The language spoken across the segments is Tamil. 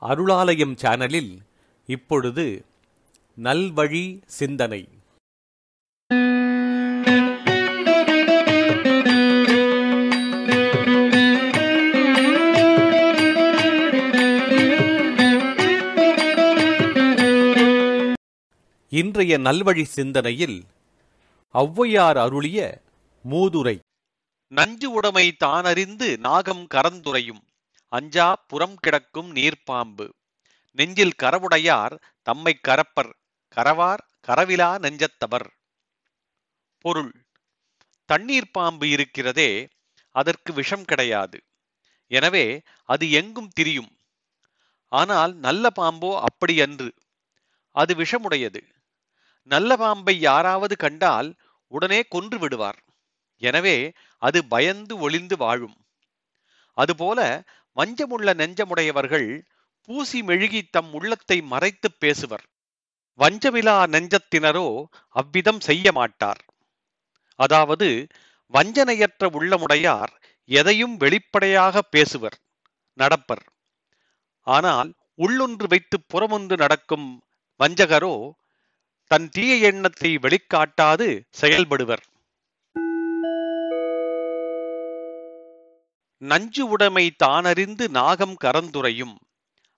அருளாலயம் சேனலில் இப்பொழுது நல்வழி சிந்தனை. இன்றைய நல்வழி சிந்தனையில் ஔவையார் அருளிய மூதுரை. நஞ்சு உடைமை தானறிந்து நாகம் கரந்துரையும். அஞ்சா புறம் கிடக்கும் நீர்ப்பாம்பு. நெஞ்சில் கரவுடையார் தம்மை கரப்பர் கரவார் கரவிலா நெஞ்சத்தவர். பொருள். தண்ணீர் பாம்பு இருக்கிறதே அதற்கு விஷம் கிடையாது. எனவே அது எங்கும் திரியும். ஆனால் நல்ல பாம்போ அப்படியன்று அது விஷமுடையது. நல்ல பாம்பை யாராவது கண்டால் உடனே கொன்று விடுவார். எனவே அது பயந்து ஒளிந்து வாழும். அதுபோல வஞ்சமுள்ள நெஞ்சமுடையவர்கள் பூசி மெழுகி தம் உள்ளத்தை மறைத்துப் பேசுவர். வஞ்சமிலா நெஞ்சத்தினரோ அவ்விதம் செய்ய மாட்டார். அதாவது வஞ்சனையற்ற உள்ளமுடையார் எதையும் வெளிப்படையாக பேசுவர் நடப்பர். ஆனால் உள்ளொன்று வைத்து புறமொன்று நடக்கும் வஞ்சகரோ தன் தீய எண்ணத்தை வெளிக்காட்டாது செயல்படுவர். நஞ்சு உடைமை தானறிந்து நாகம் கரந்துரையும்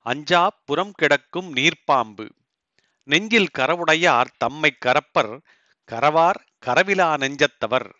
அஞ்சா புறம் கிடக்கும் நீர்ப்பாம்பு. நெஞ்சில் கரவுடையார் தம்மை கரப்பர் கரவார் கரவிலா நெஞ்சத்தவர்.